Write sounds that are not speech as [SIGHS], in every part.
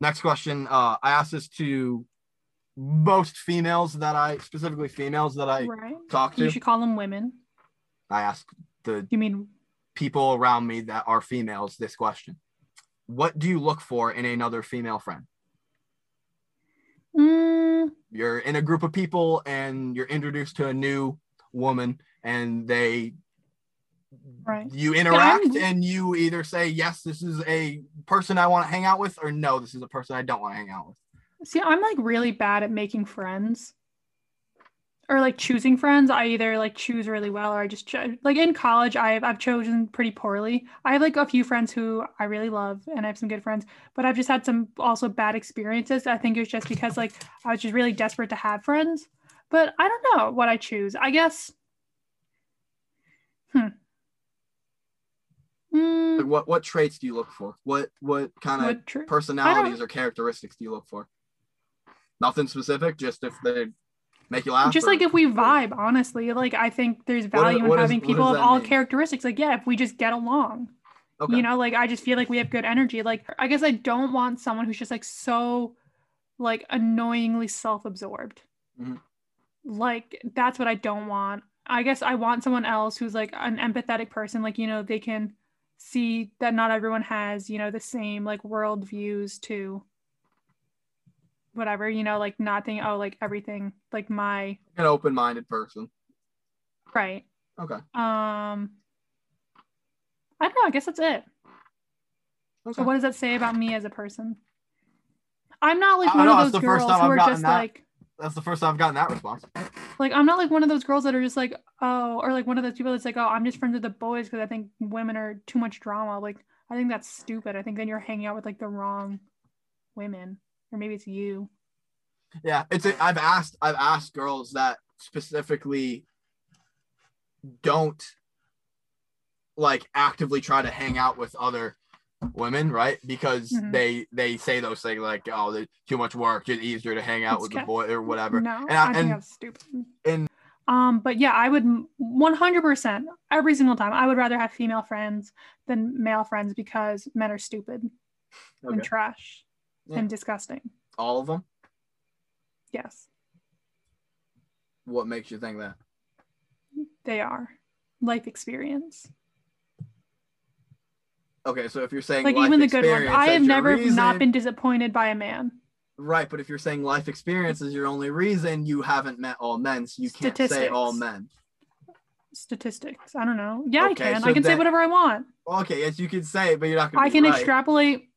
next question. Uh, I asked this to most females that I specifically females that I right. talk to. You should call them women. I ask the You mean people around me that are females this question. What do you look for in another female friend? mm, You're in a group of people and you're introduced to a new woman and they right? you interact I'm- and you either say yes this is a person i want to hang out with or no this is a person i don't want to hang out with See, I'm like really bad at making friends or like choosing friends. I either like choose really well or I just cho- like in college I've I've chosen pretty poorly. I have like a few friends who I really love and I have some good friends, but I've just had some also bad experiences. I think it was just because like I was just really desperate to have friends. But I don't know what I choose. I guess Hmm. Hmm, Like, what what traits do you look for? What what kind of what tr- personalities or characteristics do you look for? Nothing specific just if they make you laugh just or- like if we vibe honestly like i think there's value what in having what people of all mean? characteristics like yeah if we just get along. Okay. you know like i just feel like we have good energy like i guess i don't want someone who's just like so like annoyingly self-absorbed. Mhm. like that's what i don't want. I guess i want someone else who's like an empathetic person like you know they can see that not everyone has you know the same like world views to whatever you know like not thinking oh like everything like my an open-minded person. Right. Okay. Um i don't know i guess that's it. Okay. so what does that say about me as a person? I'm not like one know, of those girls who I've are just that. like that's the first time i've gotten that response like i'm not like one of those girls that are just like oh or like one of those people that's like oh i'm just friends with the boys because i think women are too much drama. Like i think that's stupid. I think then you're hanging out with like the wrong women. Or maybe it's you. Yeah it's i've asked i've asked girls that specifically don't like actively try to hang out with other women right? Because Mhm. they they say those things like oh there's too much work it's easier to hang out It's with the boy or whatever. no and i, I- think and- that's stupid. and- um but yeah i would 100% every single time i would rather have female friends than male friends because men are stupid and trash Yeah. and disgusting. All of them yes. What makes you think that? They are. Life experience okay so if you're saying like even the good ones. i have never reason- not been disappointed by a man. Right but if you're saying life experience is your only reason you haven't met all men so you can't say all men. Statistics. I don't know. Yeah Okay, i can so i can say whatever i want. Okay yes you can say it but you're not gonna i be can right. extrapolate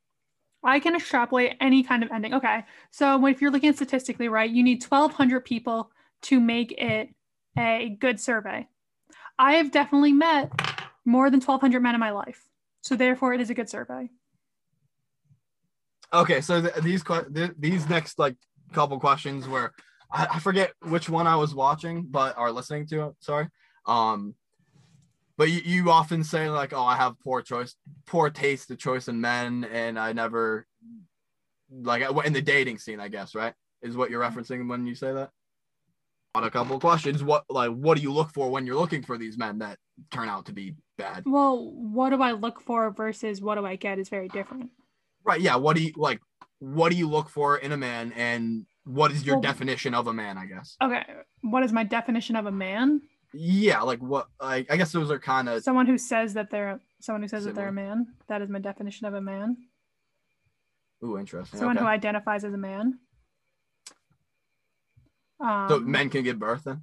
i can extrapolate any kind of ending. Okay so if you're looking at statistically right you need 1200 people to make it a good survey. I have definitely met more than 1200 men in my life so therefore it is a good survey Okay, so th- these que- th- these next like couple questions were I-, I forget which one I was watching, but or listening to. Sorry, um, but you, you often say like, "Oh, I have poor choice, poor taste of choice in men, and I never like in the dating scene." I guess right is what you're referencing when you say that. On a couple of questions, what like what do you look for when you're looking for these men that turn out to be bad? well what do i look for versus what do i get is very different Right. Yeah. What do you like? What do you look for in a man, and what is your Well- definition of a man? I guess. okay what is my definition of a man Yeah. Like what? Like I guess those are kind of someone who says that they're someone who says that they're a man that is my definition of a man ooh interesting. someone okay. who identifies as a man um, so men can give birth then.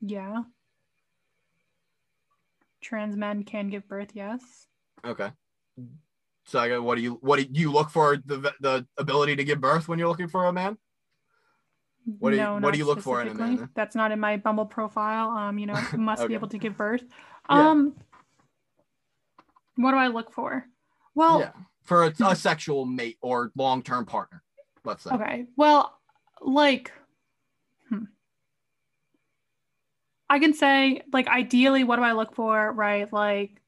yeah trans men can give birth yes Okay. So I got what do you what do you look for the the ability to give birth when you're looking for a man? What do you- no, what do you look for in a man, then? that's not in my bumble profile um you know [LAUGHS] must Okay. be able to give birth Yeah. um what do i look for well yeah. For a, a sexual mate or long term partner, let's say. Okay. Well, like, hmm. I can say, like, ideally, what do I look for, right? Like,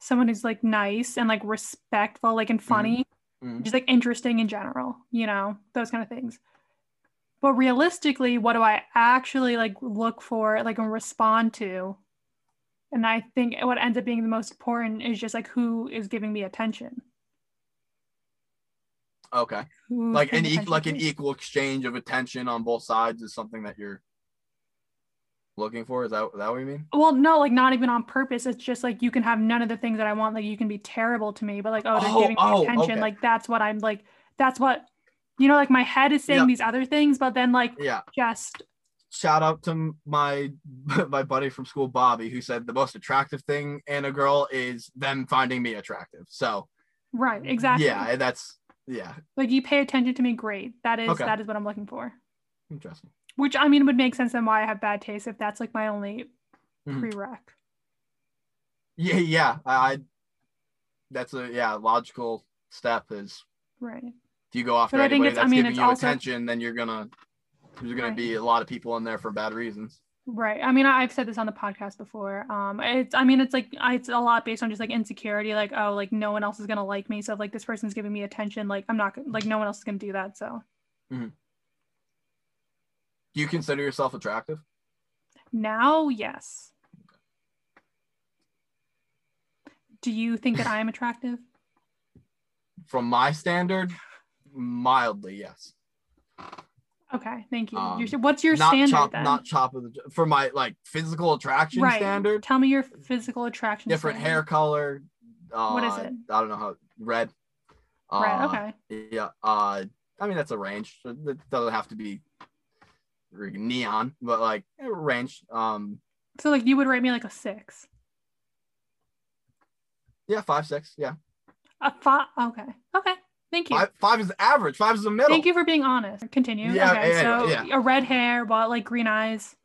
someone who's like nice and like respectful, like, and funny, Mhm. just like interesting in general, you know, those kind of things. But realistically, what do I actually like look for, like, and respond to? And I think what ends up being the most important is just like who is giving me attention. Okay. Hmm. Like an [LAUGHS] e- like an equal exchange of attention on both sides is something that you're looking for. Is that is that what you mean? Well, no, like not even on purpose. It's just like you can have none of the things that I want. Like you can be terrible to me, but like, oh, they're Oh, giving me oh, attention. okay. Like that's what I'm like. That's what, you know, like my head is saying Yeah. these other things, but then like Yeah. just Shout out to my [LAUGHS] my buddy from school, Bobby, who said the most attractive thing in a girl is them finding me attractive. So right, exactly. yeah, and that's yeah, Like you pay attention to me, great. That is Okay. that is what I'm looking for. interesting. Which I mean would make sense then why I have bad taste if that's like my only Mhm. prereq. Yeah, yeah. I, I that's a yeah logical step is Right. if you go after But anybody it's- I that's mean, giving you also- attention, then you're gonna there's gonna Right. be a lot of people in there for bad reasons. Right. I mean, I've said this on the podcast before. Um, it's, I mean, it's like, it's a lot based on just like insecurity, like, oh, like no one else is gonna like me. So if like this person's giving me attention, like I'm not like no one else is gonna do that. So Do you consider yourself attractive? now, yes. Do you think that I am attractive? [LAUGHS] From my standard, mildly yes. Okay, thank you. Um, Your- what's your not standard chop, then? not chop of the for my like physical attraction right. standard. Tell me your physical attraction. Different standard. hair color. Uh, What is it? I don't know how red. Right. Uh, Okay. Yeah. Uh, I mean that's a range. It doesn't have to be neon, but like a range. Um, So like you would rate me like a six. yeah, five, six. Yeah, A five. Okay. Okay. Thank you. five. Five is average. Five is the middle. Thank you for being honest. Continue. Yeah, okay. yeah, so yeah. a red hair, but like green eyes.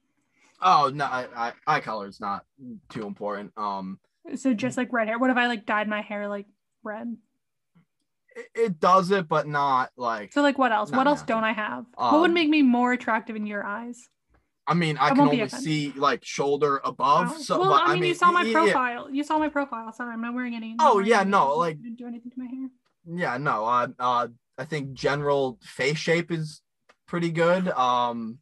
Oh no, I, I, eye color is not too important. Um, So just like red hair. What if I like dyed my hair like red? it, it does it, but not like. So like what else? What else don't I have? what would Um, make me more attractive in your eyes? I mean, I, I can only see like shoulder above. Oh, So, well, but I mean, you mean, saw my yeah, yeah. profile. You saw my profile. Sorry, I'm not wearing any. Oh, yeah, no, like- didn't do anything to my hair. Yeah, no. Uh, uh, I think general face shape is pretty good. Um,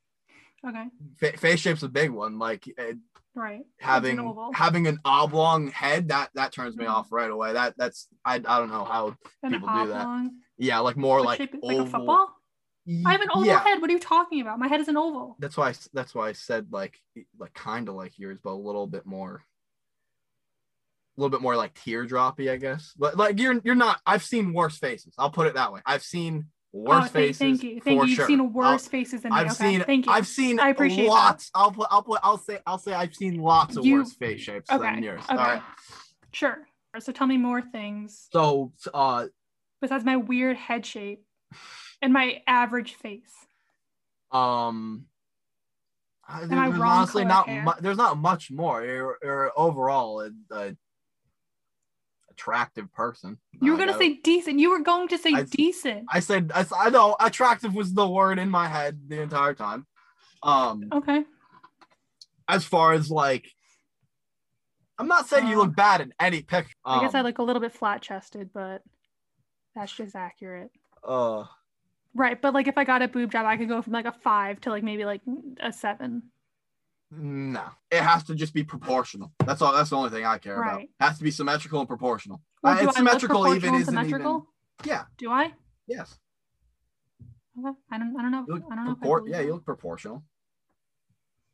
Okay. fa- face shape's a big one. Like uh, Right. having oval. having an oblong head that that turns me Mhm. off right away. That that's I, I don't know how. An people do that. oblong. Yeah, like more What like shape oval. like a football? I have an oval yeah, head. What are you talking about? My head is an oval. that's why I that's why I said like like kind of like yours, but a little bit more. A little bit more like teardroppy, I guess. But like you're you're not. I've seen worse faces. I'll put it that way. I've seen worse oh, faces. thank you. Thank you. You've sure. seen I'll- worse faces than me. I've okay. seen Thank you. I've seen I appreciate that. lots. I'll put I'll put I'll say I'll say I've seen lots of You- worse face shapes okay. than yours. Okay. All right. Sure. So tell me more things So uh besides my weird head shape and my average face. um there's honestly not mu- there's not much more. You're, you're overall a, a attractive person. You were gonna say decent. You were going to say I- decent. I said I, I know attractive was the word in my head the entire time. Um Okay. as far as like I'm not saying you Uh, look bad in any picture. I guess I Um, look a little bit flat chested, but that's just accurate. uh Right. But like if I got a boob job, I could go from like a five to like maybe like a seven. No, it has to just be proportional. That's all. That's the only thing I care about. Right. Has to be symmetrical and proportional. Well, Uh, it's I look symmetrical even isn't even. symmetrical? Yeah. Do I? Yes. Okay. I don't. I don't know. Look I don't know. if propor- believe yeah, that. you look proportional.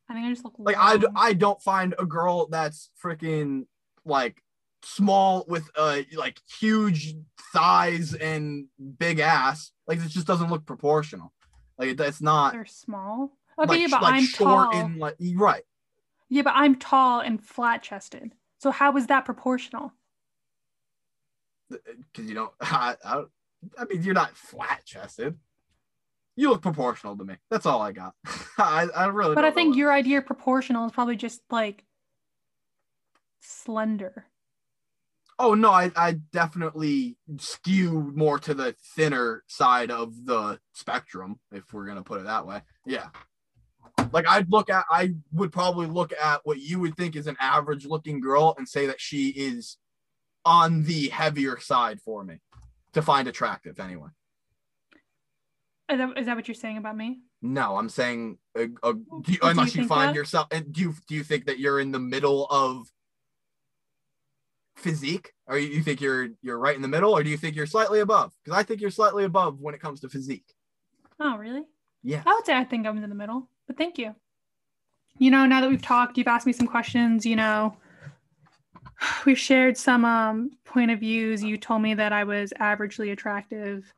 I think I just look Like I, d- long. I don't find a girl that's freaking like small with uh like huge thighs and big ass. Like it just doesn't look proportional. Like that's not. They're small. Okay, like, yeah, but like I'm short tall. and like right. Yeah, but I'm tall and flat chested. So how is that proportional? because uh, you don't. [LAUGHS] I, I, I mean, you're not flat chested. You look proportional to me. That's all I got. [LAUGHS] I, I really. But I think your idea of proportional is probably just like slender. Oh no, I, I definitely skew more to the thinner side of the spectrum, if we're gonna put it that way. Yeah. Like I'd look at, I would probably look at what you would think is an average looking girl and say that she is on the heavier side for me to find attractive anyway. Is that, is that what you're saying about me? No, I'm saying uh, uh, do you, Do you unless you, find that? yourself and do you do you think that you're in the middle of physique? Or you you think you're you're right in the middle, or do you think you're slightly above? Because I think you're slightly above when it comes to physique. Oh, really? Yeah. I would say I think I'm in the middle, but thank you. You know, now that we've talked, you've asked me some questions, you know, we've shared some um, point of views. You told me that I was averagely attractive.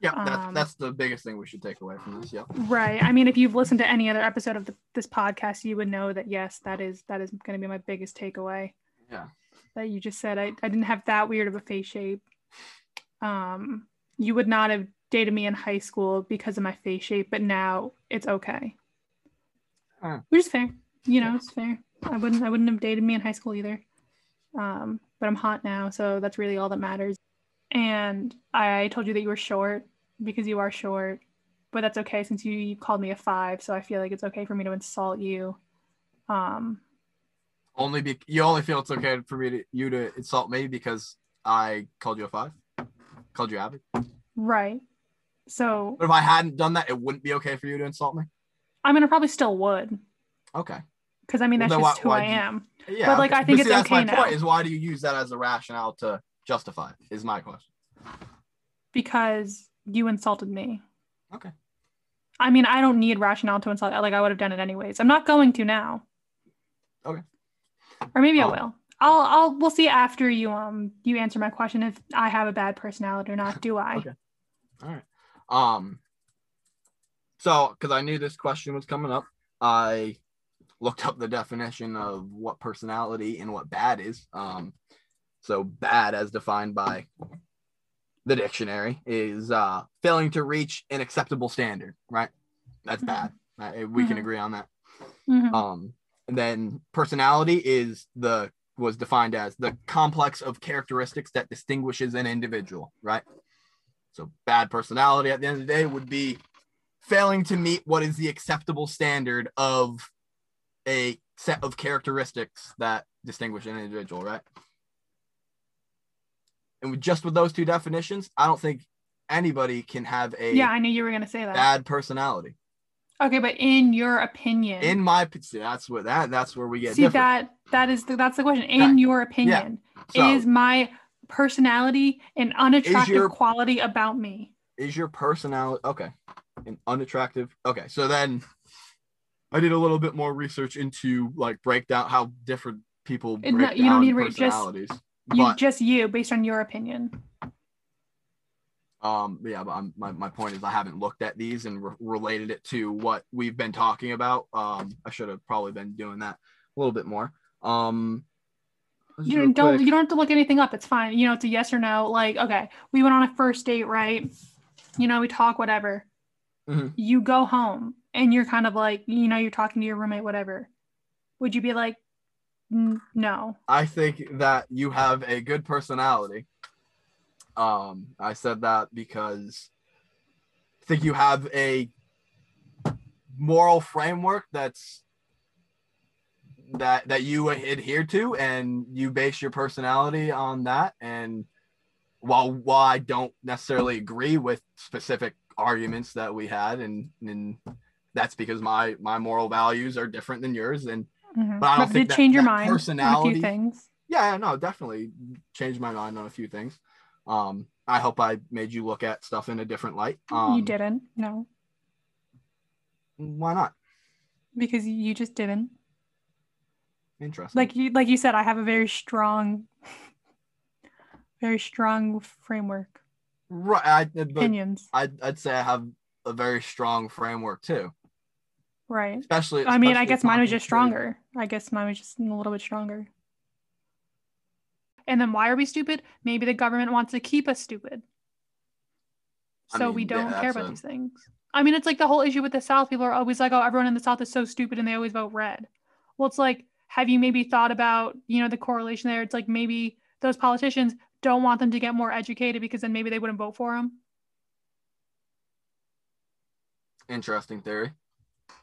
Yeah, that's Um, that's the biggest thing we should take away from this. Yeah. Right. I mean, if you've listened to any other episode of the, this podcast, you would know that yes, that is that is going to be my biggest takeaway. Yeah. That you just said I, I didn't have that weird of a face shape. Um, you would not have dated me in high school because of my face shape, but now it's okay. Huh. Which is fair. You know, it's fair. I wouldn't I wouldn't have dated me in high school either. Um, but I'm hot now, so that's really all that matters. And I told you that you were short because you are short, but that's okay since you, you called me a five, so I feel like it's okay for me to insult you. Um, Only be you only feel it's okay for me to you to insult me because I called you a five, called you Abby. right. So But if I hadn't done that, it wouldn't be okay for you to insult me. I mean, I probably still would Okay. because I mean that's just why- who I why'd you- am. Yeah. But, like, okay. I think see, it's that's okay my now. point. Is why do you use that as a rationale to justify? it, Is my question. because you insulted me. Okay. I mean, I don't need rationale to insult. Like I would have done it anyways. I'm not going to now. Okay. Or maybe I Um, will. I'll I'll we'll see after you um you answer my question if I have a bad personality or not. Do I? Okay. All right. Um. So, because I knew this question was coming up, I looked up the definition of what personality and what bad is. Um. So, bad, as defined by the dictionary, is uh, failing to reach an acceptable standard. Right. That's Mhm. bad. Right? We can Mhm. agree on that. Mhm. Um, and then personality is the was defined as the complex of characteristics that distinguishes an individual, right? So bad personality at the end of the day would be failing to meet what is the acceptable standard of a set of characteristics that distinguish an individual, right? And with just with those two definitions, I don't think anybody can have a yeah, I knew you were gonna say that. bad personality. Okay, but in your opinion, In my see, that's what that that's where we get see different. that that is the, that's the question. In Right. your opinion, So, is my personality an unattractive your- quality about me? is your personality okay and unattractive okay so then i did a little bit more research into like break down how different people break no, you don't need re- just- You just you based on your opinion. um yeah but I'm, my, my point is i haven't looked at these and re- related it to what we've been talking about um i should have probably been doing that a little bit more um You don't, don't quick- you don't have to look anything up. It's fine. You know, it's a yes or no. Like, okay, we went on a first date, right? You know, we talk, whatever. Mhm. You go home and you're kind of like, you know, you're talking to your roommate, whatever. Would you be like, no? I think that you have a good personality. Um, I said that because I think you have a moral framework that's that that you adhere to and you base your personality on that and while while I don't necessarily agree with specific arguments that we had and and that's because my my moral values are different than yours and Mhm. But I don't did think that- change your mind on a personality- few things. yeah, no, definitely changed my mind on a few things. Um, I hope I made you look at stuff in a different light. Um, you didn't, no, Why not? because you just didn't. Interesting. Like you, like you said, I have a very strong, [LAUGHS] very strong framework right, I, Opinions. I'd, I'd say I have a very strong framework too. Right. Especially. I mean, I guess mine was just stronger. I guess mine was just a little bit stronger. And then why are we stupid? Maybe the government wants to keep us stupid. I So mean, we don't care about a- these things. I mean, it's like the whole issue with the South. People are always like, oh, everyone in the South is so stupid and they always vote red. Well, it's like, have you maybe thought about, you know, the correlation there? It's like maybe those politicians don't want them to get more educated because then maybe they wouldn't vote for them. Interesting theory.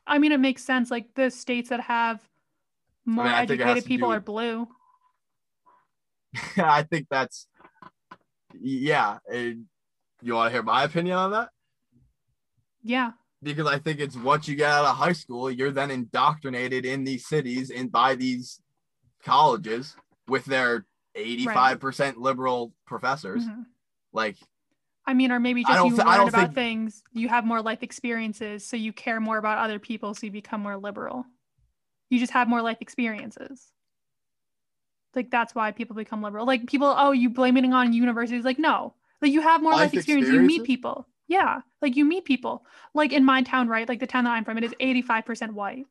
I mean, it makes sense. Like the states that have more I it has educated people do are with- blue. [LAUGHS] I think that's. Yeah. you want to hear my opinion on that? Yeah. because I think it's once you get out of high school, you're then indoctrinated in these cities and by these colleges with their 85% liberal professors. Mhm. Like I mean, or maybe just you I learn about think- things, you have more life experiences, so you care more about other people, so you become more liberal. You just have more life experiences. Like that's why people become liberal. Like people, oh, you blaming it on universities. Like, no. Like you have more life, Life experience. You meet people. Yeah. Like you meet people. Like in my town, right? Like the town that I'm from, it is 85% white.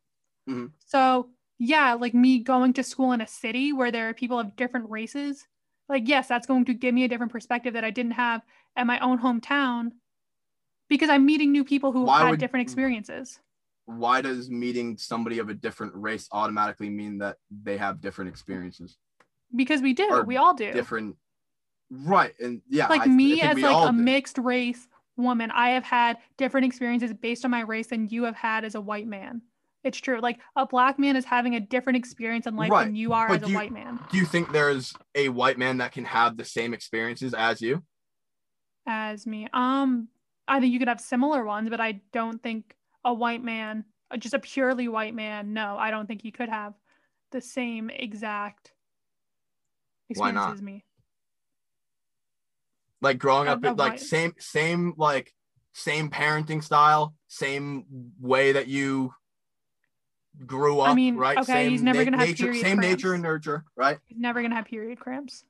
Mhm. So yeah, like me going to school in a city where there are people of different races, like yes, that's going to give me a different perspective that I didn't have at my own hometown because I'm meeting new people who Why had would- different experiences. why does meeting somebody of a different race automatically mean that they have different experiences? Because we do, Or we all do. Different Right. And yeah, like I- I me think as like a do. mixed race woman, I have had different experiences based on my race than you have had as a white man. It's true. Like a black man is having a different experience in life Right, than you are but as a you- white man. Do you think there's a white man that can have the same experiences as you? as me. Um, I think you could have similar ones, but I don't think a white man, uh, just a purely white man, no, I don't think he could have the same exact experience as me. Like growing up in like what? same same like same parenting style, same way that you grew up, I mean, right? okay, same he's never gonna have nature, same nature and nurture, right? He's never gonna have period cramps.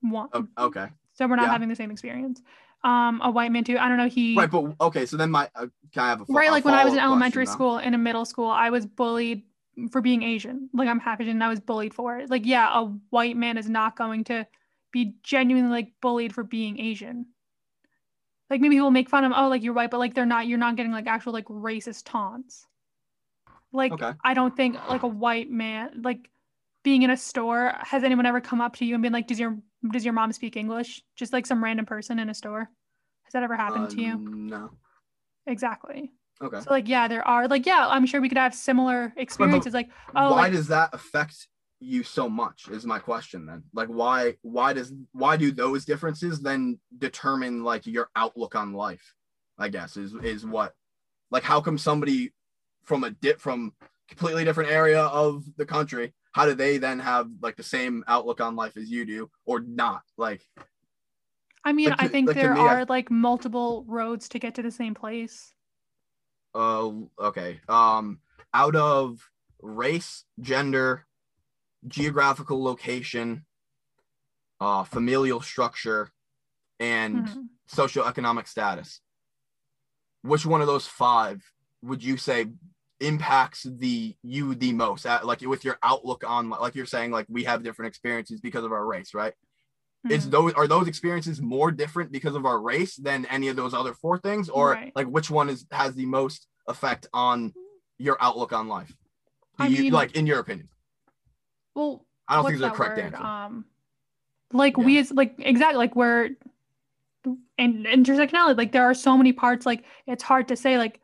One. O- Okay. So we're not yeah. having the same experience. Um, a white man too. I don't know. He Right, but okay, so then my uh, can I have a right a like when i was in elementary question, school and in middle school i was bullied for being asian like i'm half asian and i was bullied for it like yeah a white man is not going to be genuinely like bullied for being asian like maybe people make fun of oh like you're white but like they're not you're not getting like actual like racist taunts like Okay. i don't think like a white man like being in a store has anyone ever come up to you and been like does your does your mom speak english just like some random person in a store has that ever happened Uh, to you No. exactly Okay. so like yeah, there are like yeah, I'm sure we could have similar experiences. Like oh, why like, does that affect you so much is my question then like why why does why do those differences then determine like your outlook on life i guess is is what like how come somebody from a dip from completely different area of the country how do they then have like the same outlook on life as you do or not like I mean, like I think like there me, I- are like multiple roads to get to the same place. uh okay um out of race gender geographical location uh familial structure and Mhm. socioeconomic status which one of those five would you say impacts the you the most at, like with your outlook on like you're saying like we have different experiences because of our race right is Mhm. those are those experiences more different because of our race than any of those other four things or Right. like which one is has the most effect on your outlook on life Do I you mean- like in your opinion well, i don't think there's a correct word? answer Um, like Yeah. we as like exactly like we're and intersectionality. Like there are so many parts. Like it's hard to say like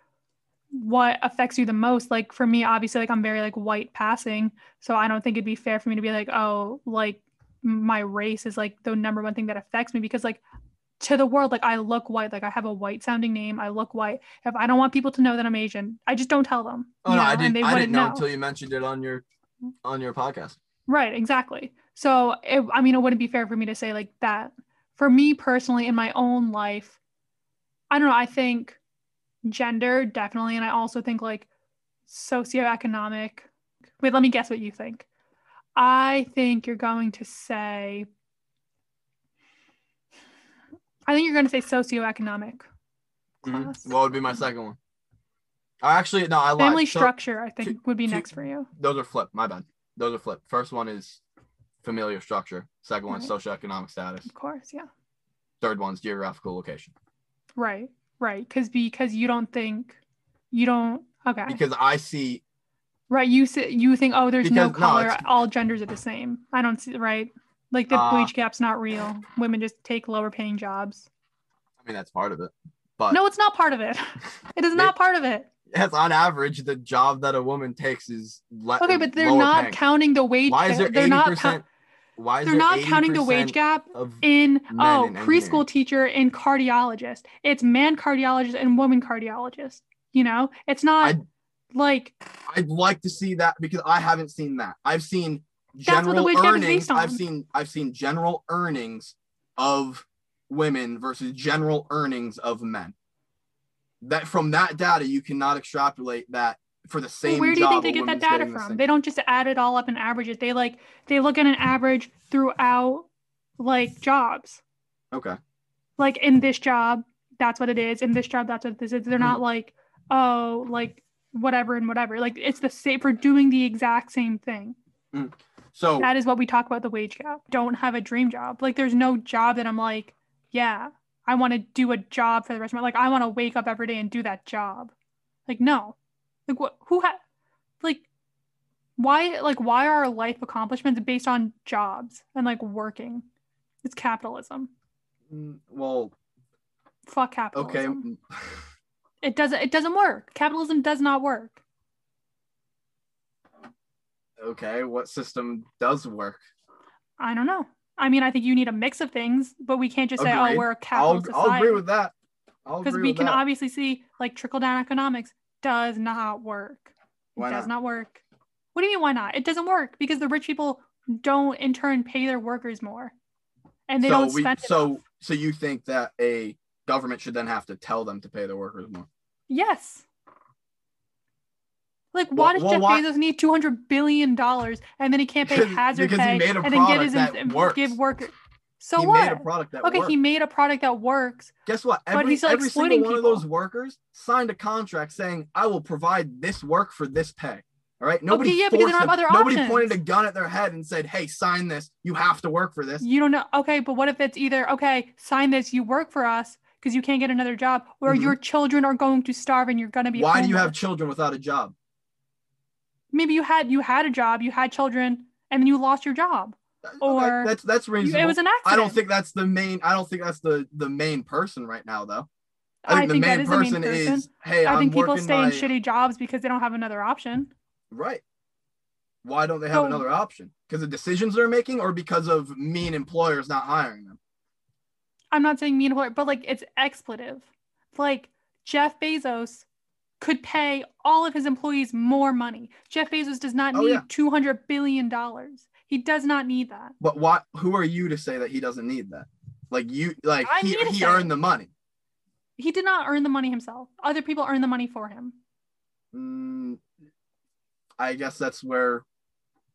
what affects you the most. Like for me, obviously, like I'm very like white passing, so I don't think it'd be fair for me to be like, oh, like my race is like the number one thing that affects me because like to the world like i look white like i have a white sounding name i look white if i don't want people to know that i'm asian i just don't tell them oh no know, i didn't i didn't know, until you mentioned it on your on your podcast Right, exactly. So, it, I mean, it wouldn't be fair for me to say like that. For me personally, in my own life, I don't know. I think gender definitely, and I also think like socioeconomic. Wait, let me guess what you think. I think you're going to say. I think you're going to say socioeconomic. Mhm. Class. what would be my second one I actually no i lied. Family So- structure, I think, two- would be two- next for you. those are flipped. My bad. Those are flipped. First one is familiar structure. Second one is socioeconomic status. Of course, yeah. Third one's geographical location. Right, right. Because because you don't think you don't. Okay. Because I see Right, you say, you think oh there's no no, color, it's- all genders are the same. I don't see right. Like the Uh, wage gap's not real. Women just take lower paying jobs. I mean that's part of it. But No, it's not part of it. [LAUGHS] It is not part of it. yes, on average, the job that a woman takes is le- Okay, but they're not paying. counting the wage. Why is there they're eighty not. percent? Why is they're not counting the wage gap in oh in preschool teacher and cardiologist. It's man cardiologist and woman cardiologist. You know, it's not I- like I'd like to see that because I haven't seen that. I've seen That's what the general wage gap is earnings. I've seen I've seen general earnings of women versus general earnings of men. That from that data you cannot extrapolate that for the Well, where do you think they get that data the from? same- They don't just add it all up and average it. They like they look at an average throughout like jobs. Okay. Like in this job, that's what it is. In this job, that's what this is. They're not mm-hmm. like, oh, like whatever and whatever. Like it's the same for doing the exact same thing. Mm. So That is what we talk about the wage gap. Don't have a dream job. Like there's no job that I'm like, yeah, I want to do a job for the rest of my life. like I want to wake up every day and do that job. Like no. Like what who had like why like why are our life accomplishments based on jobs and like working? It's capitalism. mm, well, Fuck capitalism. okay. It doesn't it doesn't work. Capitalism does not work. Okay, what system does work? I don't know. I mean, I think you need a mix of things, but we can't just say, "Oh, we're a I'll, capitalist I'll society." agree with that. Because we can that. obviously see like trickle down economics does not work. It does not? not work. What do you mean why not? It doesn't work because the rich people don't in turn pay their workers more, and they so don't we so enough. so you think that a government should then have to tell them to pay their workers more? yes. Like, Well- why does well, Jeff why- Bezos need two hundred billion dollars and then he can't pay [LAUGHS] hazard pay and then get his give worker? So he what? made a product that okay, worked. he made a product that works. Guess what? but Every, he's still every single exploiting one of those workers signed a contract saying, "I will provide this work for this pay." All right. Nobody yeah, because they forced them. Nobody options. pointed a gun at their head and said, "Hey, sign this. You have to work for this." You don't know. Okay, but what if it's either okay, sign this, you work for us because you can't get another job, or Mhm. your children are going to starve and you're going to be. Why do you have children without a job? Maybe you had you had a job, you had children, and then you lost your job. Okay, Or- that's that's You- reasonable. it was an accident. I don't think that's the main. I don't think that's the the main person right now, though. I I think the main is the main person is, "Hey, I I'm think people stay my in shitty jobs because they don't have another option. right." Why don't they have So- another option? Because of decisions they're making, or because of mean employers not hiring them? I'm not saying mean, employer, but like it's expletive. Like Jeff Bezos could pay all of his employees more money. Jeff Bezos does not Oh, need yeah. 200 billion dollars. He does not need that. But why? Who are you to say that he doesn't need that? Like you, like I'm he he earned the money. He did not earn the money himself. Other people earn the money for him. Mm, I guess that's where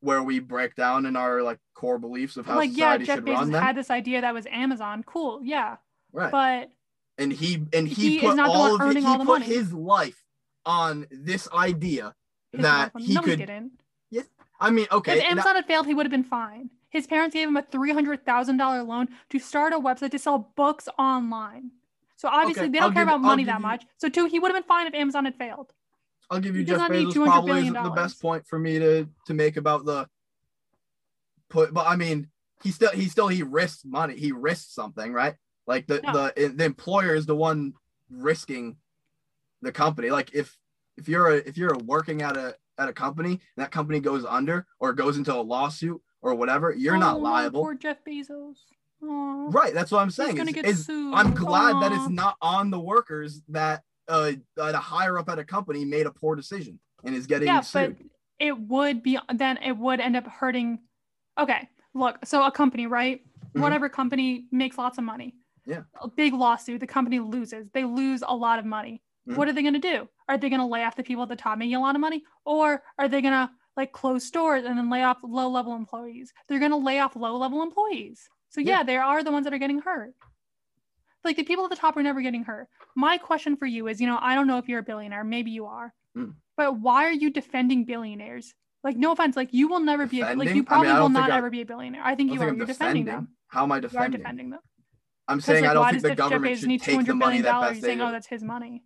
where we break down in our like core beliefs of how like, yeah, society Jeff should Bezos run. Then had this idea that was Amazon. Cool, yeah. right, But and he and he, he is put not the all of it, he all put money. his life on this idea his that he nobody could. didn't. I mean, okay, if Amazon had failed, he would have been fine. His parents gave him a three hundred thousand dollar loan to start a website to sell books online. So obviously Okay, they don't I'll care give- about money that you- much. So two, he would have been fine if Amazon had failed. I'll give you He Jeff Bezos $200 probably isn't the best point for me to to make about the put, but I mean, he still he still he risks money. He risks something, right? Like the No. the the employer is the one risking the company. Like if if you're a if you're working at a at a company and that company goes under or goes into a lawsuit or whatever, you're not Oh, liable. Poor Jeff Bezos. Aw. Right. That's what I'm saying. is- sued. I'm glad that it's not on the workers that uh that a higher up at a company made a poor decision and is getting yeah, sued. but it would be then it would end up hurting. Okay, look, so a company, right? Mhm. Whatever company makes lots of money. Yeah. A big lawsuit, the company loses. They lose a lot of money. Mhm. What are they going to do? Are they going to lay off the people at the top making a lot of money, or are they going to like close stores and then lay off low level employees? They're going to lay off low level employees. So yeah, Yeah. they are the ones that are getting hurt. Like the people at the top are never getting hurt. My question for you is, you know, I don't know if you're a billionaire, maybe you are, Mm. but why are you defending billionaires? Like, no offense, like you will never be a, like you probably I will don't I- ever be a billionaire. I think I you are. think You're defending defending. them. How am I defending? You are defending? defending them. I'm saying like, I don't think the government should need take the money that best saying, oh, that's his money.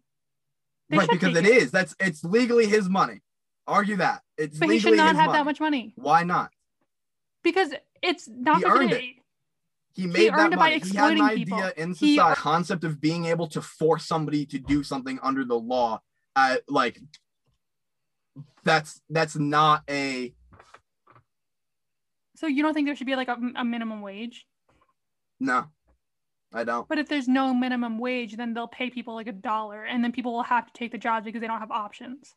They right because it is. That's it's legally his money. Argue that it's But he should not have money. that much money Why not? because it's not He earned it-. He made that earned it by money. He had an exploiting idea people. in society ear- concept of being able to force somebody to do something under the law. Uh, like that's that's not a So you don't think there should be like a, a minimum wage? no. I don't. But if there's no minimum wage, then they'll pay people like a dollar, and then people will have to take the jobs because they don't have options.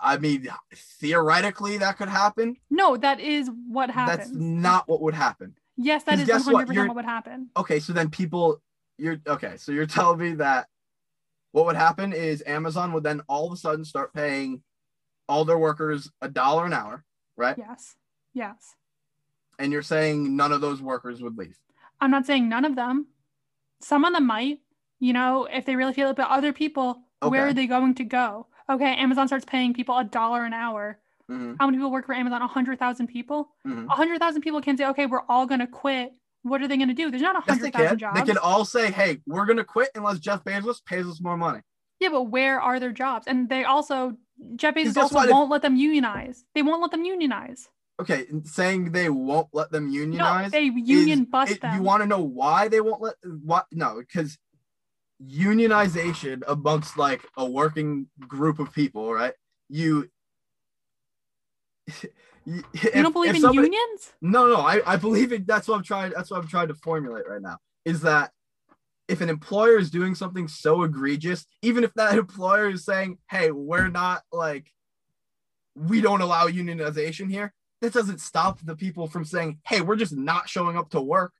I mean, theoretically, that could happen. No, that is what happens. That's not what would happen. yes, that is guess 100% what? what, would happen. Okay, so then people, you're okay. So you're telling me that what would happen is Amazon would then all of a sudden start paying all their workers a dollar an hour, right? Yes. Yes. And you're saying none of those workers would leave. I'm not saying none of them. Some of them might, you know, if they really feel it, but other people, where are they going to go? Okay, Amazon starts paying people a dollar an hour. Mhm, How many people work for Amazon? 100,000 people? mhm. 100,000 people can say, okay, we're all going to quit. What are they going to do? There's not Yes, 100,000 can. jobs. They can all say, "Hey, we're gonna quit unless Jeff Bezos pays us more money." Yeah, but where are their jobs? And they also, Jeff Bezos also won't let them unionize. They won't let them unionize. Okay, saying they won't let them unionize. No, they union is- bust it- them. You want to know why they won't let what? No, because unionization amongst like a working group of people, right? You. [LAUGHS] you you don't believe in unions? No, no, I, I believe it. That's what I'm trying. That's what I'm trying to formulate right now. Is that if an employer is doing something so egregious, even if that [LAUGHS] employer is saying, "Hey, we're not like, we don't allow unionization here," that doesn't stop the people from saying, "Hey, we're just not showing up to work."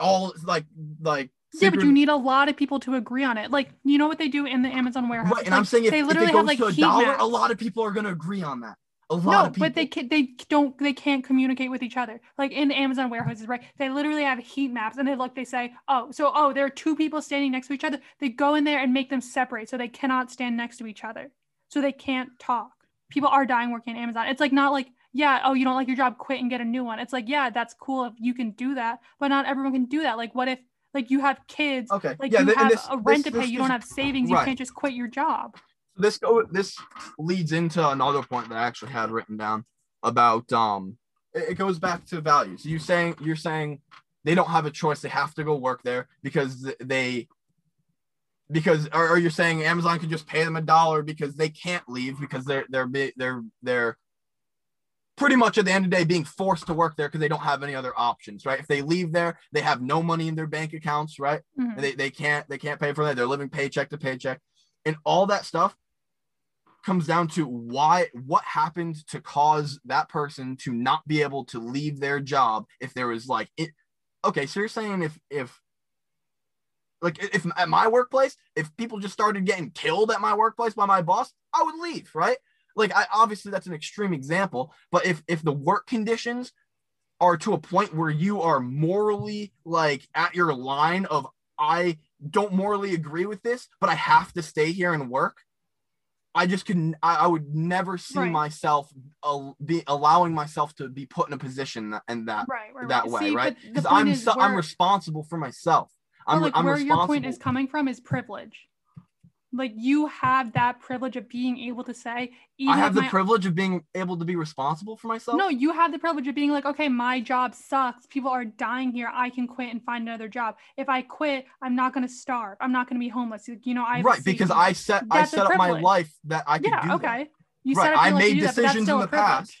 All like like. Yeah, but you need a lot of people to agree on it. Like, you know what they do in the Amazon warehouse? Right, and Like, I'm saying if, they if literally it goes have like to a dollar, maps. a lot of people are going to agree on that. A lot no, of people. but they can, they don't they can't communicate with each other. Like in Amazon warehouses, right? They literally have heat maps, and they look. They say, oh, so oh, there are two people standing next to each other. They go in there and make them separate, so they cannot stand next to each other, so they can't talk. People are dying working in Amazon. It's like not like yeah, oh, you don't like your job, quit and get a new one. It's like yeah, that's cool if you can do that, but not everyone can do that. Like what if like you have kids? okay. Like yeah, you th- have this- a rent this- to pay, this you don't have savings, right. you can't just quit your job. this go this leads into another point that I actually had written down about um it, it goes back to values. You saying you're saying they don't have a choice; they have to go work there because they because or, or you're saying Amazon could just pay them a dollar because they can't leave because they're they're they're they're pretty much at the end of the day being forced to work there because they don't have any other options, right? If they leave there, they have no money in their bank accounts, right? Mhm. they, they can't they can't pay for that they're living paycheck to paycheck and all that stuff comes down to why what happened to cause that person to not be able to leave their job if there was like it okay so you're saying if if like if at my workplace if people just started getting killed at my workplace by my boss i would leave right like i obviously that's an extreme example but if if the work conditions are to a point where you are morally like at your line of I don't morally agree with this, but I have to stay here and work. I just couldn't. I, I would never see Right. myself uh, be allowing myself to be put in a position that, and that Right, right, that way, See, right? Because I'm so, I'm responsible for myself. I'm, like I'm where your point is coming from is privilege. Like you have that privilege of being able to say, even I have the my- privilege of being able to be responsible for myself. No, you have the privilege of being like, okay, my job sucks. People are dying here. I can quit and find another job. If I quit, I'm not going to starve. I'm not going to be homeless. You know, I right? Because I set I That's set up my life that I could yeah, do that. okay. You Right, set up I your life to made do that, decisions in the past.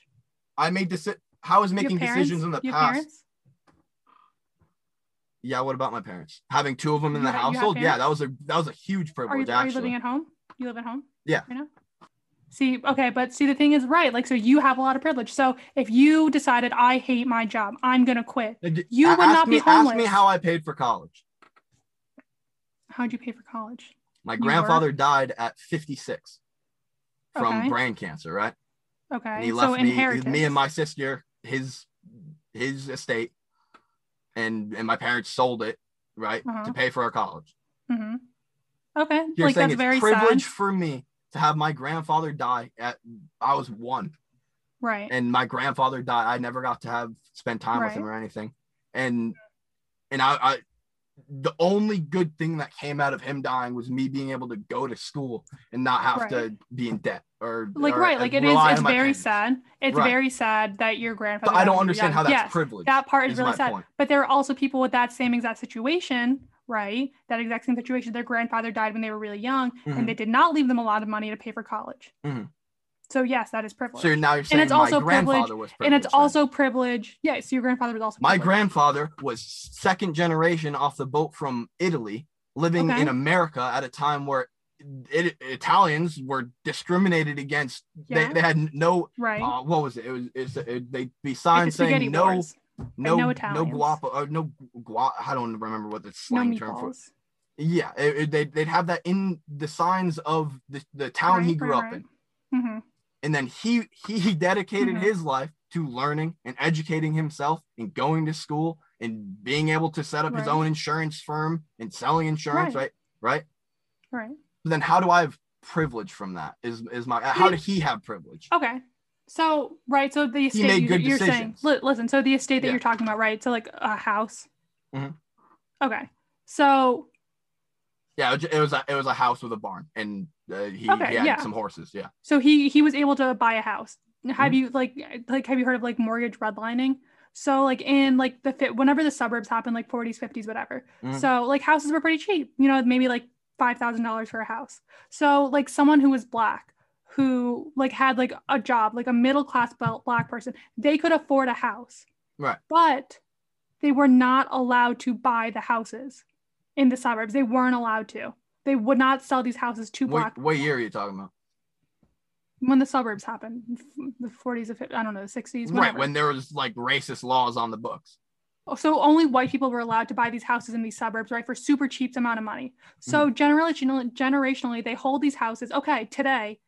I made deci- How is making decisions in the past? parents? Yeah, what about my parents? Having two of them in You the have household, yeah, that was a that was a huge Are privilege. you, are you living at home? You live at home? Yeah. You know? See, okay, but see, the thing is, right? Like, so you have a lot of privilege. So if you decided, I hate my job, I'm gonna quit. You would not be me, Ask me how I paid for college. How'd you pay for college? My You grandfather died at 56 from Okay. brain cancer, right? Okay, And he so left me, me and my sister, his his estate, and and my parents sold it, right, Uh-huh. to pay for our college. hmm Okay, You're like saying that's it's very privilege sad, for me to have my grandfather die at I was one. right? and my grandfather died. I never got to have spend time with him or anything. And and I, I the only good thing that came out of him dying was me being able to go to school and not have to be in debt or like or right, like it is. It's very parents. sad. It's Right. very sad that your grandfather. But I don't when you were understand young. how that's yes, privilege. that part is, is really sad. point. But there are also people with that same exact situation, right? That exact same situation. Their grandfather died when they were really young, Mhm. and they did not leave them a lot of money to pay for college. Mhm. So yes, that is privilege. So now you're saying it's my also grandfather privilege- was and it's also privilege. Yeah, so your grandfather was also my privileged. grandfather was second generation off the boat from Italy, living Okay. in America at a time where it, Italians were discriminated against. Yeah. They, they had no right. uh, what was it? It was it's, it, they'd be Like the signs saying no, wars. no, no no, or no gua. I don't remember what the no slang term for. meatballs. Yeah, it, it- they'd, they'd have that in the signs of the, the town he grew right, up right. in, hmm and then he he dedicated Mhm. his life to learning and educating himself and going to school and being able to set up his own insurance firm and selling insurance. Right, Right. right. Right. then how do I have privilege from that? Is is my how did he have privilege? Okay. So right, so the estate you, good you're saying. listen, so the estate that Yeah. you're talking about, right? So like a house. Mhm. Okay. So Yeah, it was a, it was a house with a barn, and uh, he, Okay, he had yeah. some horses. Yeah, so he he was able to buy a house. Have Mhm. you like like have you heard of like mortgage redlining? So like in like the fit whenever the suburbs happened, like 40s, 50s, whatever. Mhm. So like houses were pretty cheap, you know, maybe like five thousand dollars for a house. So like someone who was black, who like had like a job, like a middle class black person, they could afford a house. Right. But they were not allowed to buy the houses in the suburbs. They weren't allowed to. They would not sell these houses to black what, what year are you talking about? when the suburbs happened, the 40s, or 50s, I don't know, the 60s, Right, when there was like racist laws on the books. Oh, so only white people were allowed to buy these houses in these suburbs, right, for super cheap amount of money. So mm-hmm. generationally, generationally, they hold these houses. Okay, today,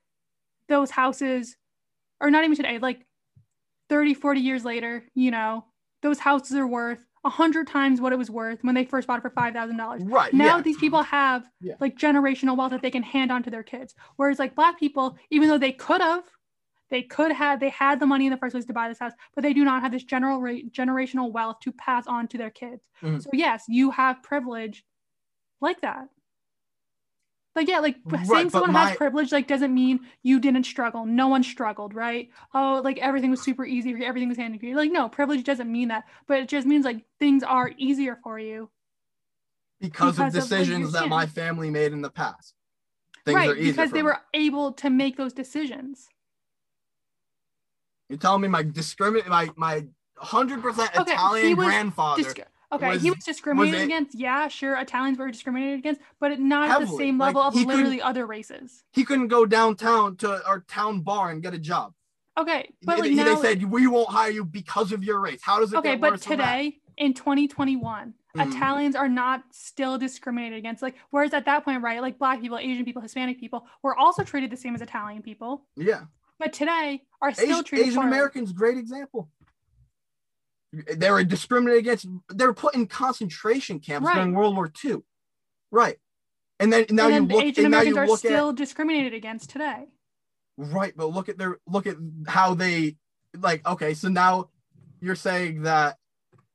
those houses, or not even today, like 30, 40 years later, you know, those houses are worth a hundred times what it was worth when they first bought it for five thousand dollars. Right. Now yeah. these people have Yeah. like generational wealth that they can hand on to their kids. Whereas like black people, even though they could have, they could have, they had the money in the first place to buy this house, but they do not have this general rate, generational wealth to pass on to their kids. Mhm. So yes, you have privilege like that. Like yeah, like Right, saying someone my- has privilege like doesn't mean you didn't struggle. No one struggled, right? Oh, like everything was super easy for you, everything was handed to you. Like no, privilege doesn't mean that, but it just means like things are easier for you because, of because of, like, decisions your that my family made in the past. Things right are easier because they me. were able to make those decisions You're telling me my discriminate my my hundred percent Italian was grandfather. Disc- okay was- he was discriminated it- against yeah sure italians were discriminated against but it- not at the Heavily. same Like, level of literally other races he couldn't go downtown to our town bar and get a job. okay but they, like they now said we won't hire you because of your race. How does it okay but today in 2021 Mhm. italians are not still discriminated against like whereas at that point right like black people asian people hispanic people were also treated the same as italian people Yeah. but today are still Asian, treated Asian. Americans, great example. They were discriminated against. They were put in concentration camps Right. during World War II. Right. And then now and you then look. asian and now you americans are still at discriminated against today right, but look at their look at how they like. Okay, so now you're saying that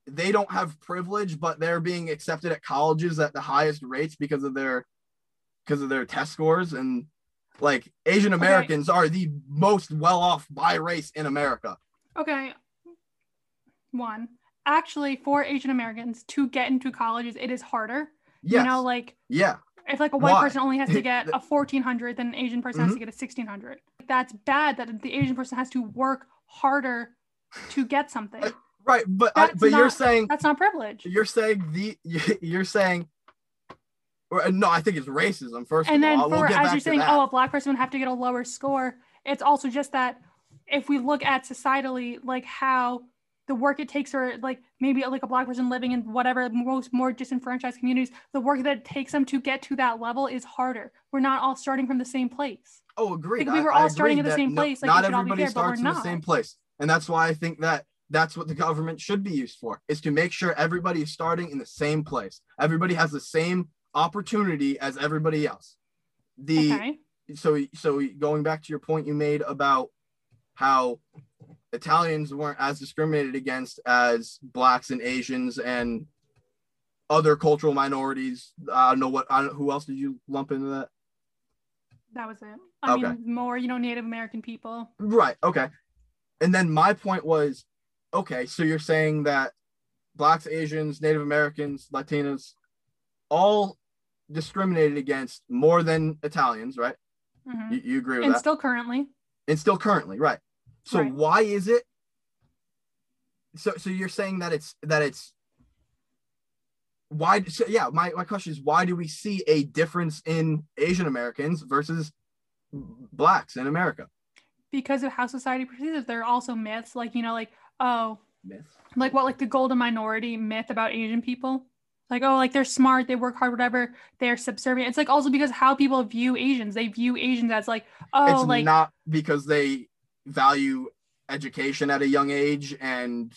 they don't have privilege, but they're being accepted at colleges at the highest rates because of their because of their test scores and like Asian Okay. Americans are the most well off by race in America. Okay. One, actually, for Asian Americans to get into colleges, it is harder. Yes. You know, like yeah. if like a white Why? person only has to [LAUGHS] get a fourteen hundred, then an Asian person has to Mhm. get a sixteen hundred. That's bad. That the Asian person has to work harder to get something. Right, but I, but you're saying That's not privilege. you're saying the [LAUGHS] you're saying or, no, I think it's racism first And of then all. We'll get as you're saying, that. oh, a black person would have to get a lower score. It's also just that if we look at societally, like how the work it takes for like maybe like a black person living in whatever most more disenfranchised communities, the work that it takes them to get to that level is harder. We're not all starting from the same place. oh, agreed. like, we were I all starting agree at the same no- place, like, not should all be everybody fair, starts in the same place, and that's why I think that that's what the government should be used for is to make sure everybody is starting in the same place. Everybody has the same opportunity as everybody else. The Okay. so so going back to your point you made about how Italians weren't as discriminated against as blacks and Asians and other cultural minorities. I don't know what I don't, who else did you lump into that? That was it. I Okay. mean, more, you know, Native American people. Right. Okay. And then my point was, okay, so you're saying that blacks, Asians, Native Americans, Latinos, all discriminated against more than Italians, right? Mhm. You, you agree with And that? still currently. and still currently right so Right. why is it so so you're saying that it's that it's why so yeah my, my question is why do we see a difference in asian americans versus blacks in america because of how society perceives it. There are also myths, like you know, like oh, myth like what, like the golden minority myth about Asian people. Like oh, like they're smart, they work hard, whatever. They're subservient. It's like also because how people view Asians. They view Asians as like oh, it's like not because they value education at a young age and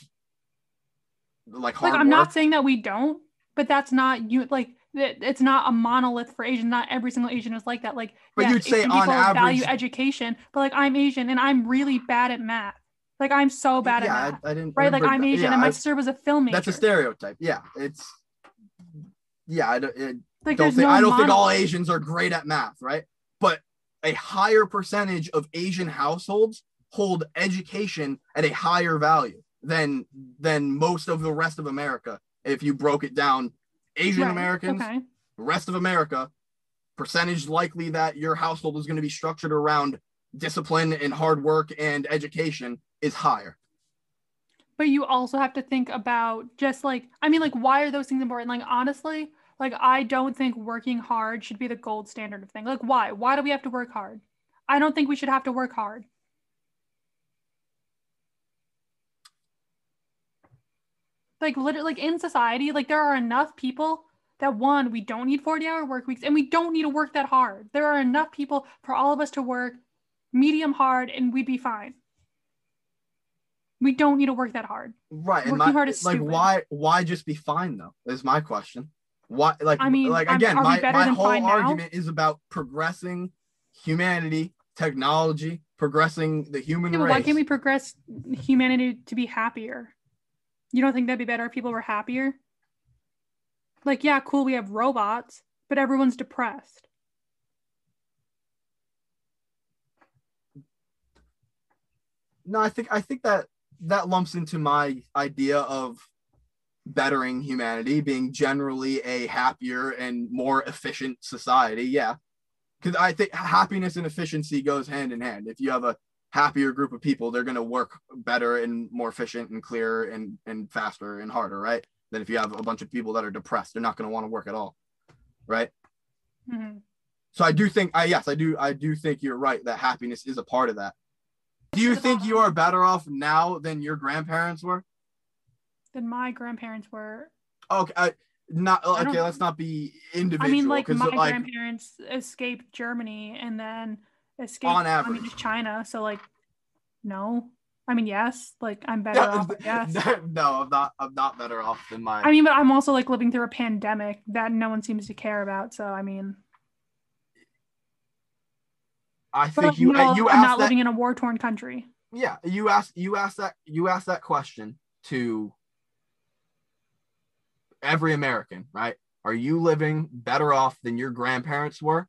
like hard like I'm work. not saying that we don't, but that's not you like it's not a monolith for Asian. Not every single Asian is like that. Like, But you'd say Asian on people value education, but like I'm Asian and I'm really bad at math. Like I'm so bad yeah, at math, I, I didn't right? Like I'm Asian yeah, and my I- sister was a filmmaker. that's a stereotype yeah it's yeah i don't, it, like don't think no i don't think all asians are great at math right but a higher percentage of asian households hold education at a higher value than than most of the rest of america if you broke it down asian Right, americans Okay. rest of america percentage likely that your household is going to be structured around discipline and hard work and education is higher But you also have to think about just like I mean, like why are those things important? Like honestly, like I don't think working hard should be the gold standard of thing. Like why? Why do we have to work hard? I don't think we should have to work hard. Like literally like in society, like there are enough people that one, we don't need 40 hour work weeks and we don't need to work that hard. There are enough people for all of us to work medium hard and we'd be fine. We don't need to work that hard. Right. And Working my, hard is like stupid. why why just be fine though? Is my question. Why like I mean, like again, my, my whole fine now? argument is about progressing humanity, technology, progressing the human Yeah, race. why can't we progress humanity to be happier? You don't think that'd be better if people were happier? Like, yeah, cool, we have robots, but everyone's depressed. No, I think I think that that lumps into my idea of bettering humanity, being generally a happier and more efficient society. Yeah. Because I think happiness and efficiency goes hand in hand. If you have a happier group of people, they're going to work better and more efficient and clearer and, and faster and harder, right? Than if you have a bunch of people that are depressed, they're not going to want to work at all, right? Mhm. So I do think, I yes, I do, I do think you're right that happiness is a part of that. Do you think you are better off now than your grandparents were? Than my grandparents were. Okay, I, not okay. Let's not be individual. I mean, like my like, grandparents escaped Germany and then escaped. On average. just China. So like, no. I mean, yes. Like I'm better off. [LAUGHS] Guess. no, I'm not. I'm not better off than my. I mean, but I'm also like living through a pandemic that no one seems to care about. So I mean, I think like, you no, you I'm not that. living in a war torn country. yeah, you asked you asked that you asked that question to every American, right? Are you living better off than your grandparents were?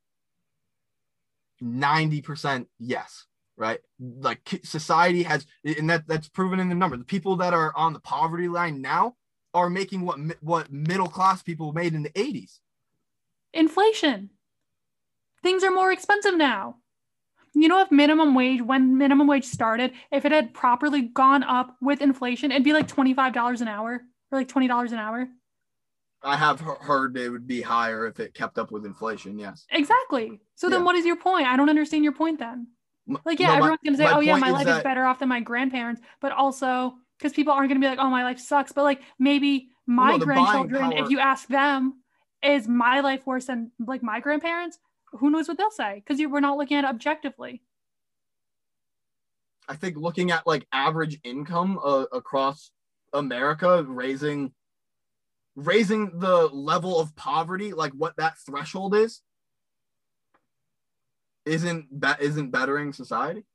90% yes, right? Like society has and that that's proven in the number. The people that are on the poverty line now are making what what middle class people made in the 80s. Inflation. Things are more expensive now. You know, if minimum wage, when minimum wage started, if it had properly gone up with inflation, it'd be like $25 an hour or like $20 an hour. I have heard it would be higher if it kept up with inflation, yes. Exactly. So then Yeah. what is your point? I don't understand your point then. Like, yeah, no, everyone's to say, oh, yeah, my is life that- is better off than my grandparents. But also, because people aren't going to be like, oh, my life sucks. But like, maybe my no, grandchildren, power- if you ask them, is my life worse than like my grandparents? Who knows what they'll say? Because we're not looking at it objectively. I think looking at like average income uh, across America, raising raising the level of poverty, like what that threshold is, isn't that isn't bettering society.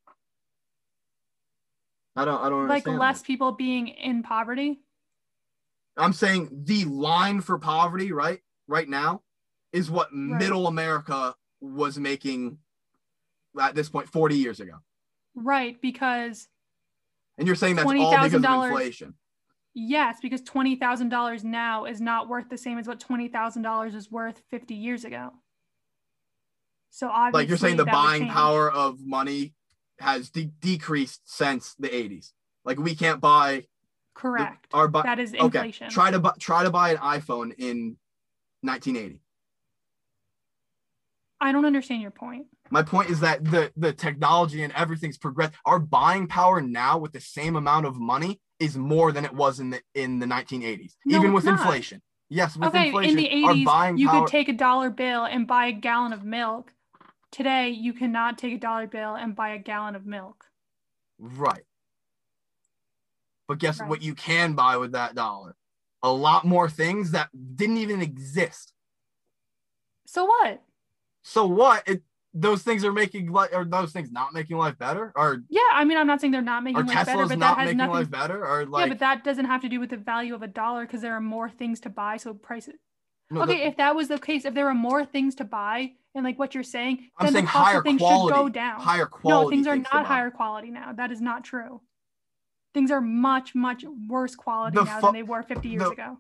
I don't I don't like understand. less that. people being in poverty. I'm saying the line for poverty, right, right now, is what middle America was making at this point 40 years ago. Right, because And you're saying that's all because of $20,000 inflation. Yes, because twenty thousand dollars now is not worth the same as what twenty thousand dollars is worth fifty years ago. So obviously, like you're saying the buying power of money has de- decreased since the 80s like we can't buy Correct. Our bu- that is okay. inflation. Try to bu- try to buy an iPhone in 1980. I don't understand your point. My point is that the the technology and everything's progressed. Our buying power now with the same amount of money is more than it was in the in the 1980s, No, even with not. inflation. Yes, with okay, inflation, in the our 80s, buying you power. could take a dollar bill and buy a gallon of milk. Today, you cannot take a dollar bill and buy a gallon of milk. right. But guess Right. what? You can buy with that dollar a lot more things that didn't even exist. So what? So what? It those things are making life, or those things not making life better, or Yeah, I mean, I'm not saying they're not making life better, Tesla's but not that has making nothing. life better, or like yeah, but that doesn't have to do with the value of a dollar because there are more things to buy, so prices. no, okay, the- if that was the case, if there were more things to buy, and like what you're saying, I'm then saying the cost higher of things quality, should go down. higher quality. no, things are to not higher quality now. That is not true. Things are much, much worse quality The now fu- than they were 50 years the- ago.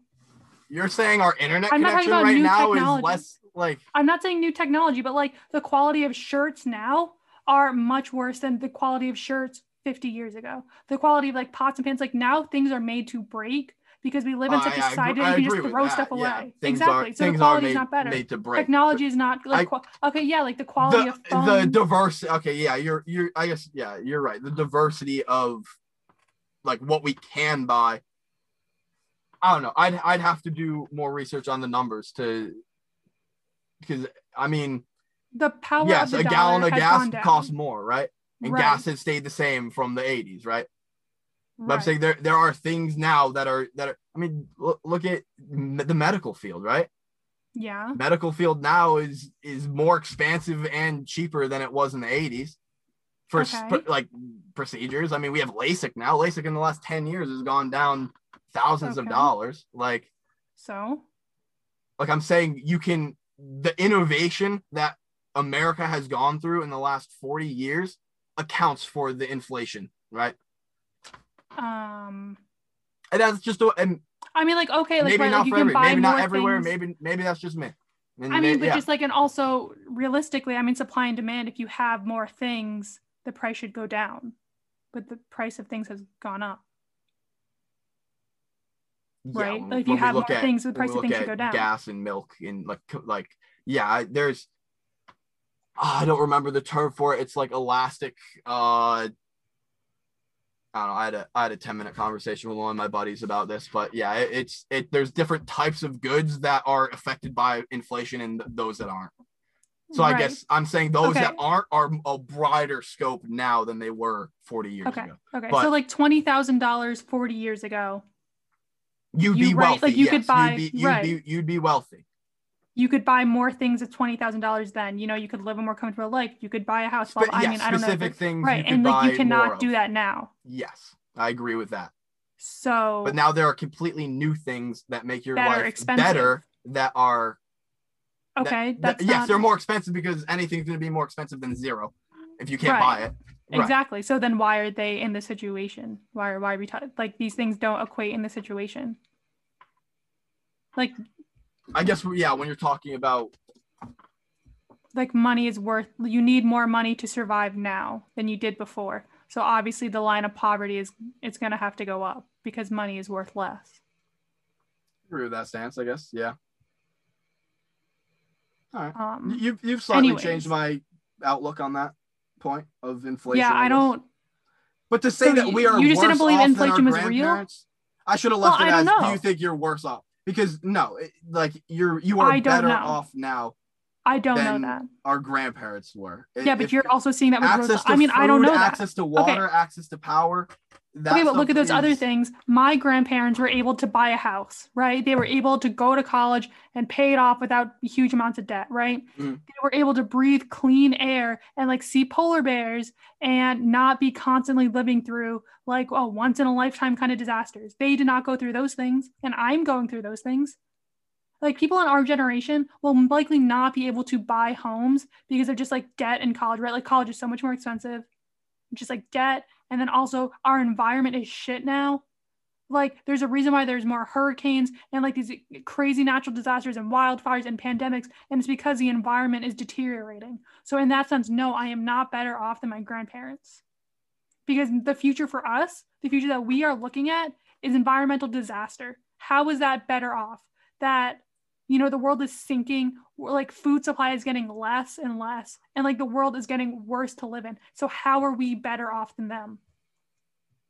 You're saying our internet I'm connection right now technology. is less like I'm not saying new technology, but like the quality of shirts now are much worse than the quality of shirts 50 years ago. The quality of like pots and pans, like now things are made to break because we live in such a society that you can just throw stuff yeah. away. Things exactly. Are, so the things are quality made, is not better. made to break. Technology is not like I- okay, yeah, like the quality the, of the phone. diversity okay yeah you're you're i guess yeah you're right the diversity of like what we can buy i don't know. I'd i'd have to do more research on the numbers to because i mean the power yes of the a gallon of gas costs more right? And Right, gas has stayed the same from the 80s right? But i'm saying there there are things now that are that are i mean look, look at the medical field right? Yeah. medical field now is is more expansive and cheaper than it was in the 80s for sp- like procedures. I mean we have lasik now. Lasik in the last 10 years has gone down thousands of dollars like So like i'm saying you can the innovation that america has gone through in the last 40 years accounts for the inflation right um and that's just a, and I mean like okay, like, maybe right, not like you for can every buy maybe not everywhere things. maybe maybe that's just me And I mean, but yeah. just like and also realistically, I mean supply and demand, if you have more things, the price should go down. But the price of things has gone up. Yeah, right? when- Like, if you have more at- things, the price of things should go down. Gas and milk and like like yeah, there's ah, I don't remember the term for it. It's like elastic. Uh, I don't know. I had a I had a ten minute conversation with one of my buddies about this, but yeah, it, it's it. There's different types of goods that are affected by inflation and th- those that aren't. So I guess I'm saying those that aren't are a broader scope now than they were 40 years Okay. ago. Okay. But- so like twenty thousand dollars forty years ago, You'd You- be right, wealthy. like, you yes. could buy- you'd be, you'd right. be you'd be wealthy. you could buy more things at twenty thousand dollars then. You know, you could live a more comfortable life. You could buy a house. Spe-. I mean, I don't know. if specific things right. And like you cannot do that now. Yes, I agree with that. So But now there are completely new things that make your That life expensive. better. That are okay, that- that's yes, not- they're more expensive because anything's going to be more expensive than zero if you can't Right. buy it. Right. Exactly. So then why are they in this situation? Why are why are we ta- like these things don't equate in the situation? Like I guess yeah, when you're talking about like money is worth you need more money to survive now than you did before. So obviously the line of poverty is it's going to have to go up because money is worth less. agree with that stance, I guess. Yeah. All right. Um You've you've slightly anyways. changed my outlook on that point of inflation. yeah, I don't But to say So that you- we are you just didn't believe inflation was real? I should have Well, left it as. don't Do you think you're worse off? Because no, it, like you're you are better know. off now. I don't know that. Our grandparents were. Yeah, but you're also seeing that with access to I mean, I don't food, know that. access to water, access to power. That okay, but look at those other things. My grandparents were able to buy a house, right? They were able to go to college and pay it off without huge amounts of debt, right? Mm. They were able to breathe clean air and like see polar bears and not be constantly living through like oh once in a lifetime kind of disasters. They did not go through those things, and I'm going through those things. Like people in our generation will likely not be able to buy homes because of just like debt in college, right? Like college is so much more expensive, just like debt and then also our environment is shit now like there's a reason why there's more hurricanes and like these crazy natural disasters and wildfires and pandemics and it's because the environment is deteriorating so in that sense no i am not better off than my grandparents because the future for us the future that we are looking at is environmental disaster. How is that better off? That you know the world is sinking like food supply is getting less and less and like the world is getting worse to live in so how are we better off than them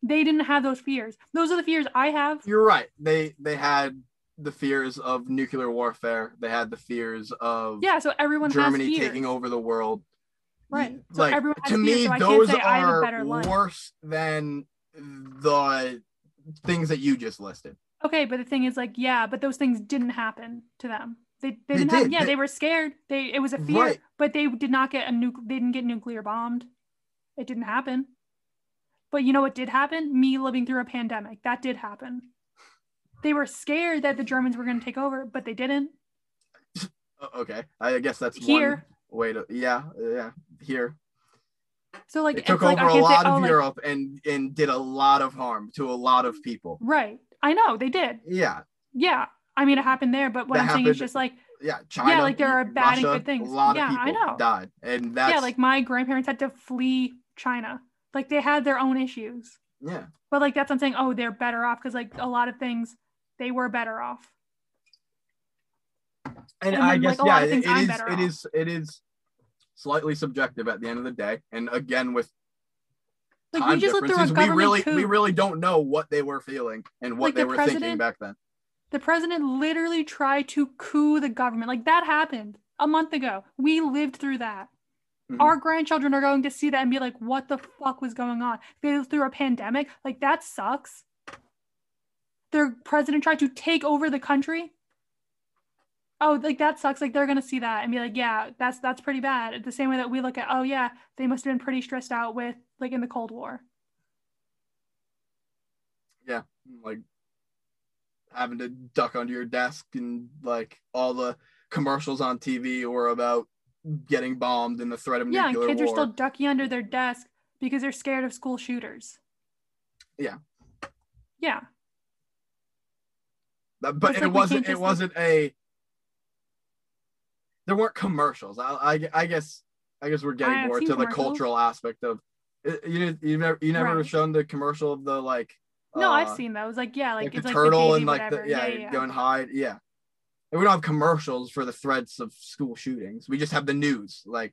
they didn't have those fears those are the fears i have You're right. They they had the fears of nuclear warfare. They had the fears of yeah so everyone Germany taking over the world. Right. So like everyone to fears, me, so those say I have a are life. worse than the things that you just listed. Okay but the thing is like yeah but those things didn't happen to them they, they They didn't have, did. yeah They- they, were scared they it was a fear Right. but they did not get a nuke they didn't get nuclear bombed it didn't happen but you know what did happen me living through a pandemic that did happen they were scared that the germans were going to take over but they didn't [LAUGHS] oh, Okay, I guess that's Here. one way to yeah yeah here. so like It took it's like, over a say, lot oh, of like- Europe and and did a lot of harm to a lot of people. right i know they did Yeah, yeah i mean it happened there but what That i'm saying is just like yeah. China, Yeah, like, there are bad and good things. A lot Yeah, of I know. died, and that's yeah like my grandparents had to flee china like they had their own issues yeah. But like that's what I'm saying. Oh, they're better off because like a lot of things they were better off. And, And I then, guess like, yeah, it, things it I'm is better it off. is it is slightly subjective at the end of the day. And again, with Like time we just lived through a differences, we really coup. we really don't know what they were feeling and what Like, they the were thinking back then. the president literally tried to coup the government. Like that happened a month ago. We lived through that. Mhm. Our grandchildren are going to see that and be like, "What the fuck was going on?" They lived through a pandemic. Like that sucks. Their president tried to take over the country. Oh, like that sucks. Like they're gonna see that and be like, "Yeah, that's that's pretty bad." The same way that we look at, "Oh yeah, they must have been pretty stressed out with like in the Cold War." Yeah, like having to duck under your desk and like all the commercials on TV were about getting bombed and the threat of Yeah, and nuclear kids war. are still ducking under their desk because they're scared of school shooters. Yeah. Yeah. That- but it like wasn't it like- wasn't a there weren't commercials I, I i guess i guess we're getting I more to the cultural aspect of you you never you never Right. shown the commercial of the like No, uh, I've seen those. Like, yeah, like, like, it's the like turtle the and like whatever. the yeah, yeah, yeah. go and hide yeah and we don't have commercials for the threats of school shootings we just have the news like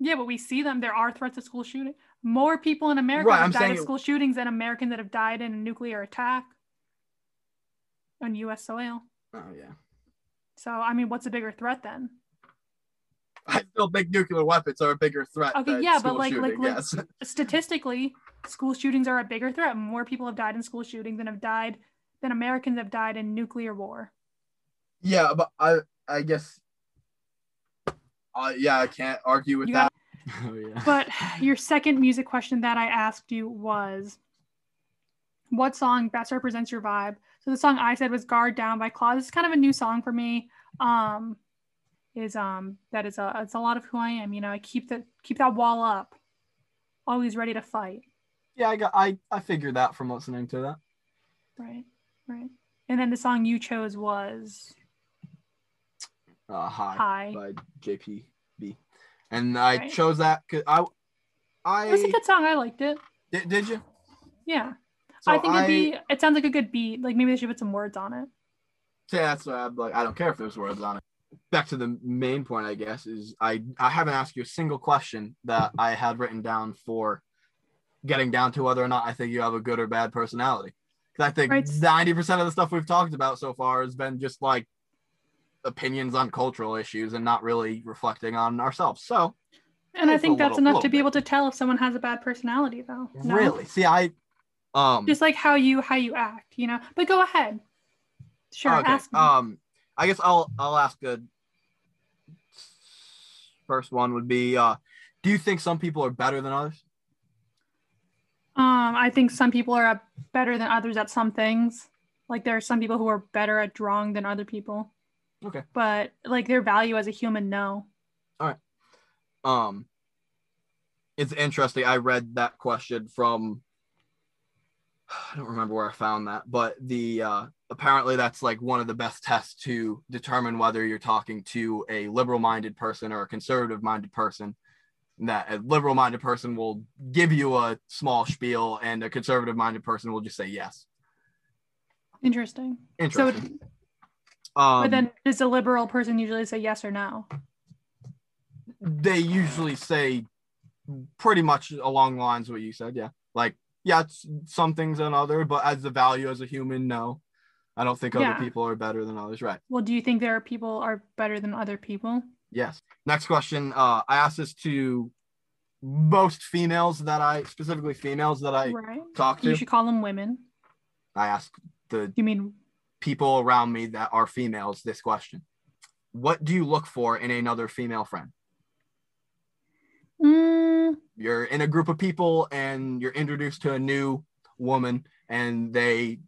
Yeah, but we see them. There are threats of school shooting. More people in America Right, have I'm died of it- school shootings than Americans that have died in a nuclear attack on U.S. soil. oh yeah So, I mean, what's a bigger threat then? I still think nuclear weapons are a bigger threat Okay, than yeah, but school like- like- shooting, like- yes Statistically, school shootings are a bigger threat. More people have died in school shootings than have died than Americans have died in nuclear war. yeah but i i guess uh, yeah i can't argue with You that got- [LAUGHS] oh yeah But your second music question that I asked you was what song best represents your vibe? So the song I said was Guard Down by Claus. It's kind of a new song for me. Um is um that is a it's a lot of who I am. You know, I keep the keep that wall up. Always ready to fight. Yeah, I got I I figured that from listening to that. Right. Right. And then the song you chose was Uh, High, High. by JPB, and I Right. chose that because I I It was a good song. I liked it. did, did you? Yeah. So I think it'd be it sounds like a good beat. Like maybe they should put some words on it. Yeah, that's why I'm like I don't care if there's words on it. Back to the main point, I guess, is I I haven't asked you a single question that I had written down for getting down to whether or not I think you have a good or bad personality. Because I think Right. ninety percent of the stuff we've talked about so far has been just like opinions on cultural issues and not really reflecting on ourselves. So And I think that's little- enough little to be bit. able to tell if someone has a bad personality though. No? really, see, I um just like how you how you act you know but go ahead sure okay. Um, I guess I'll I'll ask a first one would be uh, do you think some people are better than others? um i think some people are better than others at some things like there are some people who are better at drawing than other people Okay. but like their value as a human no All right. Um, it's interesting. I read that question from [SIGHS] I don't remember where I found that, but the uh, apparently that's like one of the best tests to determine whether you're talking to a liberal-minded person or a conservative-minded person. That a liberal-minded person will give you a small spiel, and a conservative-minded person will just say yes. Interesting. Interesting. So, um, but then does a liberal person usually say yes or no? they usually say pretty much along the lines of what you said. Yeah, like yeah, it's some things and other, but as the value as a human, no. I don't think Yeah. other people are better than others. Right. Well, do you think there are people are better than other people? Yes. Next question. Uh, I asked this to most females that I specifically females that I right. talk to. You should call them women. I asked the You mean people around me that are females this question. What do you look for in another female friend? Mm, You're in a group of people and you're introduced to a new woman and they